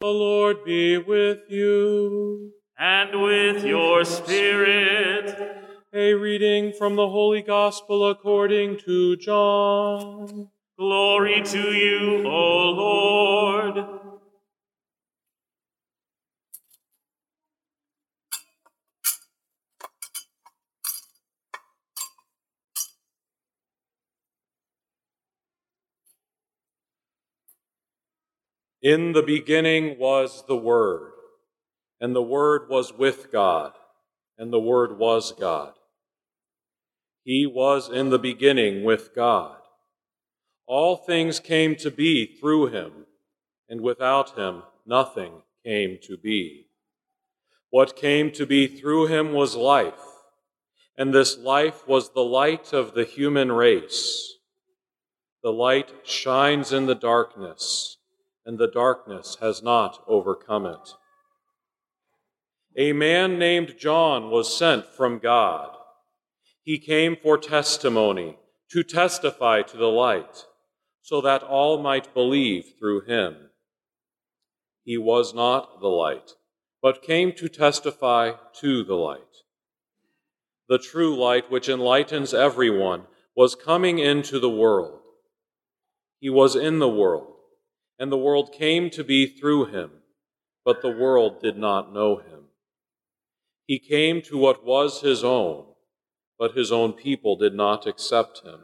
The Lord be with you. And with your spirit. A reading from the Holy Gospel according to John. Glory to you, O Lord. In the beginning was the Word, and the Word was with God, and the Word was God. He was in the beginning with God. All things came to be through him, and without him nothing came to be. What came to be through him was life, and this life was the light of the human race. The light shines in the darkness and the darkness has not overcome it. A man named John was sent from God. He came for testimony, to testify to the light, so that all might believe through him. He was not the light, but came to testify to the light. The true light, which enlightens everyone, was coming into the world. He was in the world and the world came to be through him, but the world did not know him. He came to what was his own, but his own people did not accept him.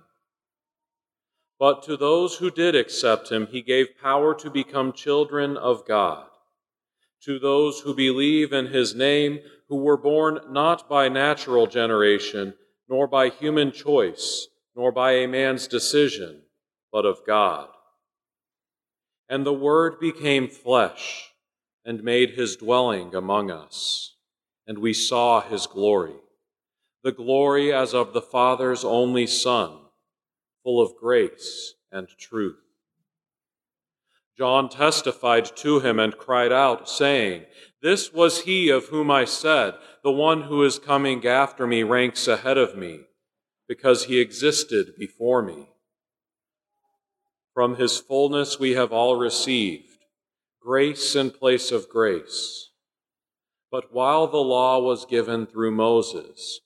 But to those who did accept him, he gave power to become children of God. To those who believe in his name, who were born not by natural generation, nor by human choice, nor by a man's decision, but of God. And the Word became flesh and made his dwelling among us, and we saw his glory, the glory as of the Father's only Son, full of grace and truth. John testified to him and cried out, saying, This was he of whom I said, The one who is coming after me ranks ahead of me, because he existed before me. From his fullness we have all received grace in place of grace. But while the law was given through Moses,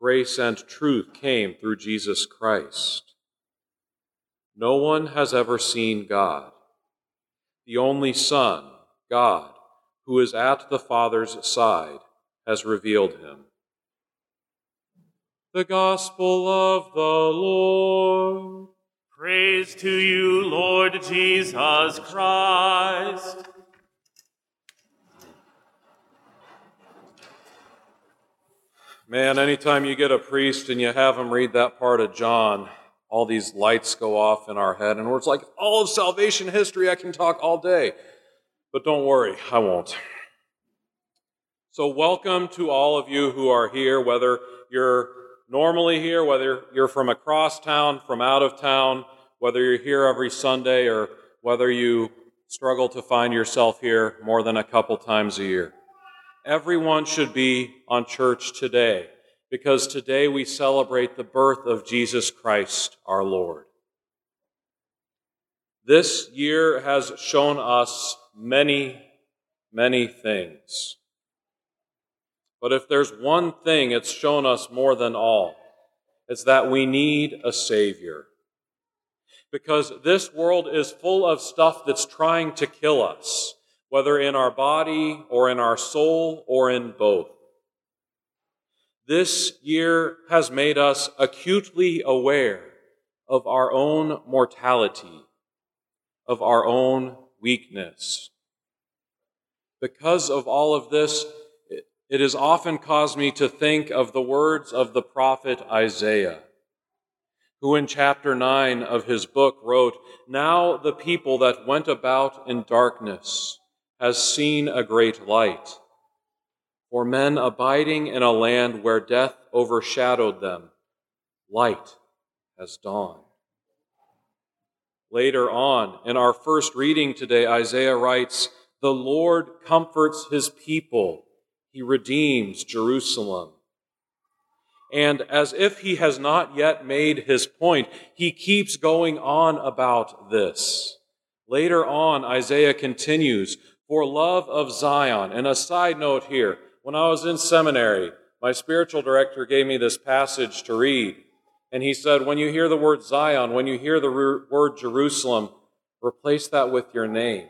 grace and truth came through Jesus Christ. No one has ever seen God. The only Son, God, who is at the Father's side, has revealed him. The Gospel of the Lord. Praise to you, Lord Jesus Christ. Man, anytime you get a priest and you have him read that part of John, all these lights go off in our head, and we're like, all of salvation history, I can talk all day. But don't worry, I won't. So, welcome to all of you who are here, whether you're normally here, whether you're from across town, from out of town, whether you're here every Sunday, or whether you struggle to find yourself here more than a couple times a year. Everyone should be on church today because today we celebrate the birth of Jesus Christ our Lord. This year has shown us many, many things. But if there's one thing it's shown us more than all, it's that we need a Savior. Because this world is full of stuff that's trying to kill us, whether in our body or in our soul or in both. This year has made us acutely aware of our own mortality, of our own weakness. Because of all of this, it has often caused me to think of the words of the prophet Isaiah, who in chapter 9 of his book wrote, Now the people that went about in darkness has seen a great light. For men abiding in a land where death overshadowed them, light has dawned. Later on, in our first reading today, Isaiah writes, The Lord comforts his people he redeems Jerusalem. And as if he has not yet made his point, he keeps going on about this. Later on, Isaiah continues, For love of Zion. And a side note here when I was in seminary, my spiritual director gave me this passage to read. And he said, when you hear the word Zion, when you hear the word Jerusalem, replace that with your name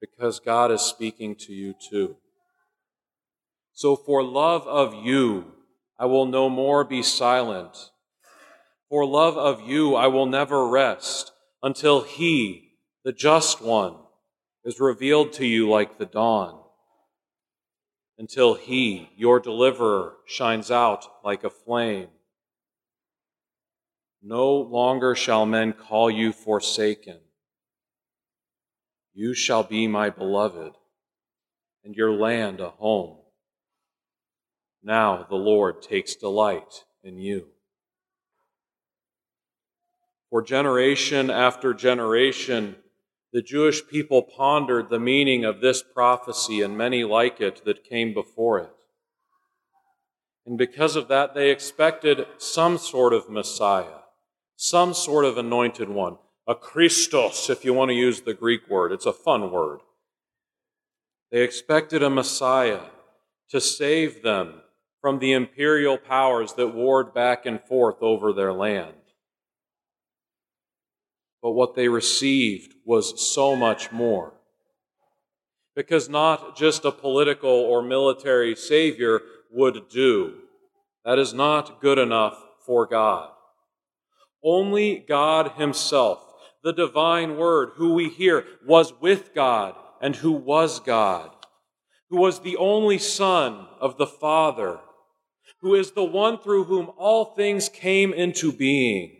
because God is speaking to you too. So for love of you, I will no more be silent. For love of you, I will never rest until he, the just one, is revealed to you like the dawn. Until he, your deliverer, shines out like a flame. No longer shall men call you forsaken. You shall be my beloved, and your land a home. Now the Lord takes delight in you. For generation after generation, the Jewish people pondered the meaning of this prophecy and many like it that came before it. And because of that, they expected some sort of Messiah some sort of anointed one, a Christos, if you want to use the Greek word. It's a fun word. They expected a Messiah to save them from the imperial powers that warred back and forth over their land. But what they received was so much more. Because not just a political or military savior would do. That is not good enough for God. Only God Himself, the divine Word, who we hear was with God and who was God, who was the only Son of the Father, who is the one through whom all things came into being,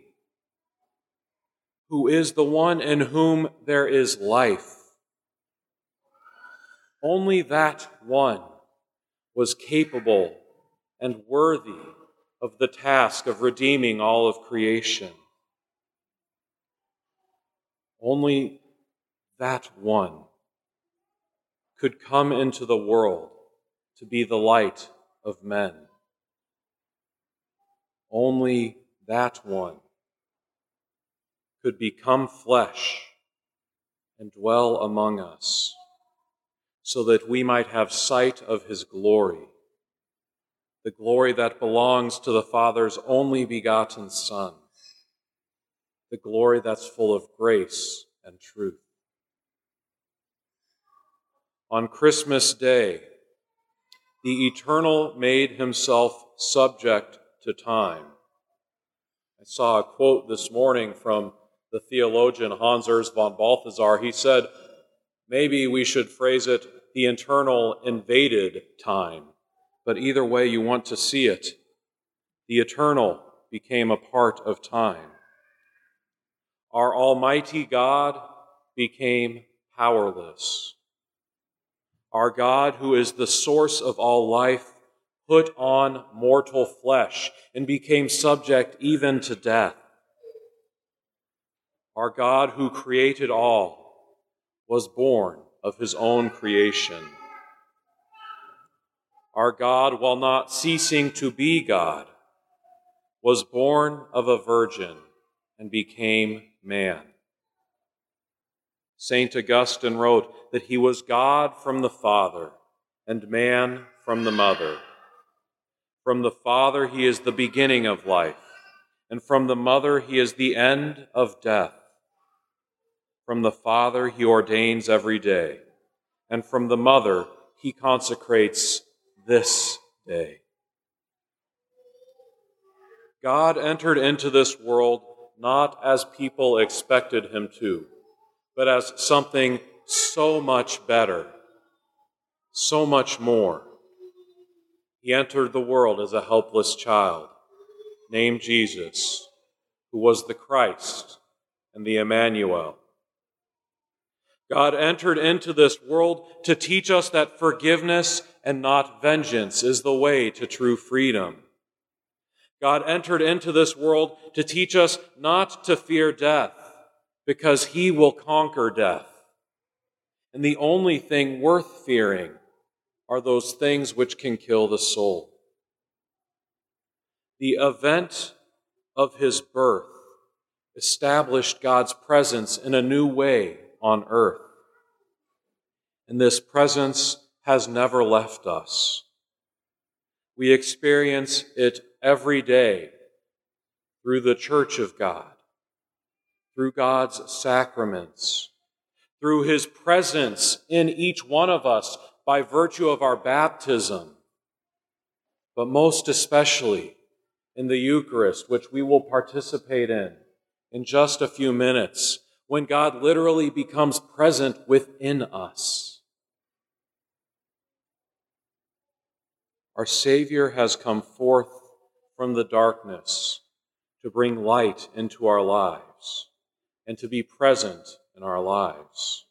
who is the one in whom there is life. Only that one was capable and worthy of the task of redeeming all of creation. Only that one could come into the world to be the light of men. Only that one could become flesh and dwell among us so that we might have sight of his glory the glory that belongs to the Father's only begotten Son, the glory that's full of grace and truth. On Christmas Day, the Eternal made himself subject to time. I saw a quote this morning from the theologian Hans Urs von Balthasar. He said, maybe we should phrase it, the Eternal invaded time but either way you want to see it, the eternal became a part of time. Our Almighty God became powerless. Our God, who is the source of all life, put on mortal flesh and became subject even to death. Our God, who created all, was born of his own creation. Our God, while not ceasing to be God, was born of a virgin and became man. St. Augustine wrote that he was God from the Father and man from the Mother. From the Father, he is the beginning of life, and from the Mother, he is the end of death. From the Father, he ordains every day, and from the Mother, he consecrates this day. God entered into this world not as people expected him to, but as something so much better, so much more. He entered the world as a helpless child named Jesus, who was the Christ and the Emmanuel. God entered into this world to teach us that forgiveness and not vengeance is the way to true freedom. God entered into this world to teach us not to fear death because he will conquer death. And the only thing worth fearing are those things which can kill the soul. The event of his birth established God's presence in a new way on earth. and this presence has never left us. We experience it every day through the church of God, through God's sacraments, through his presence in each one of us by virtue of our baptism, but most especially in the Eucharist, which we will participate in in just a few minutes, when God literally becomes present within us. Our Savior has come forth from the darkness to bring light into our lives and to be present in our lives.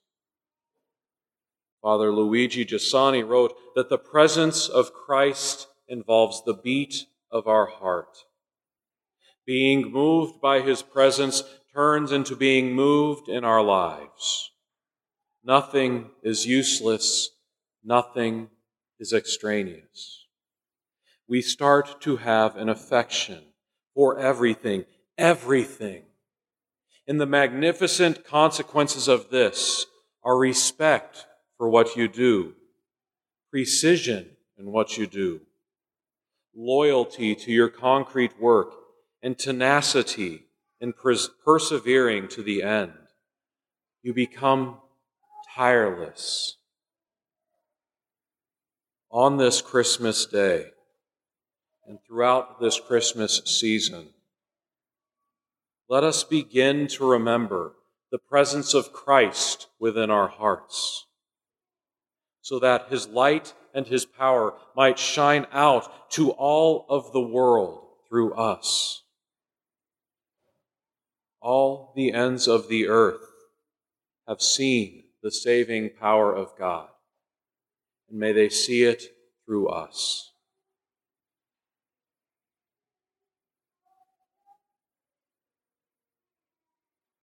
Father Luigi Giussani wrote that the presence of Christ involves the beat of our heart. Being moved by his presence turns into being moved in our lives. Nothing is useless, nothing is extraneous. We start to have an affection for everything, everything. And the magnificent consequences of this are respect for what you do, precision in what you do, loyalty to your concrete work, and tenacity in pers- persevering to the end. You become tireless. On this Christmas day and throughout this Christmas season, let us begin to remember the presence of Christ within our hearts so that his light and his power might shine out to all of the world through us. All the ends of the earth have seen the saving power of God, and may they see it through us.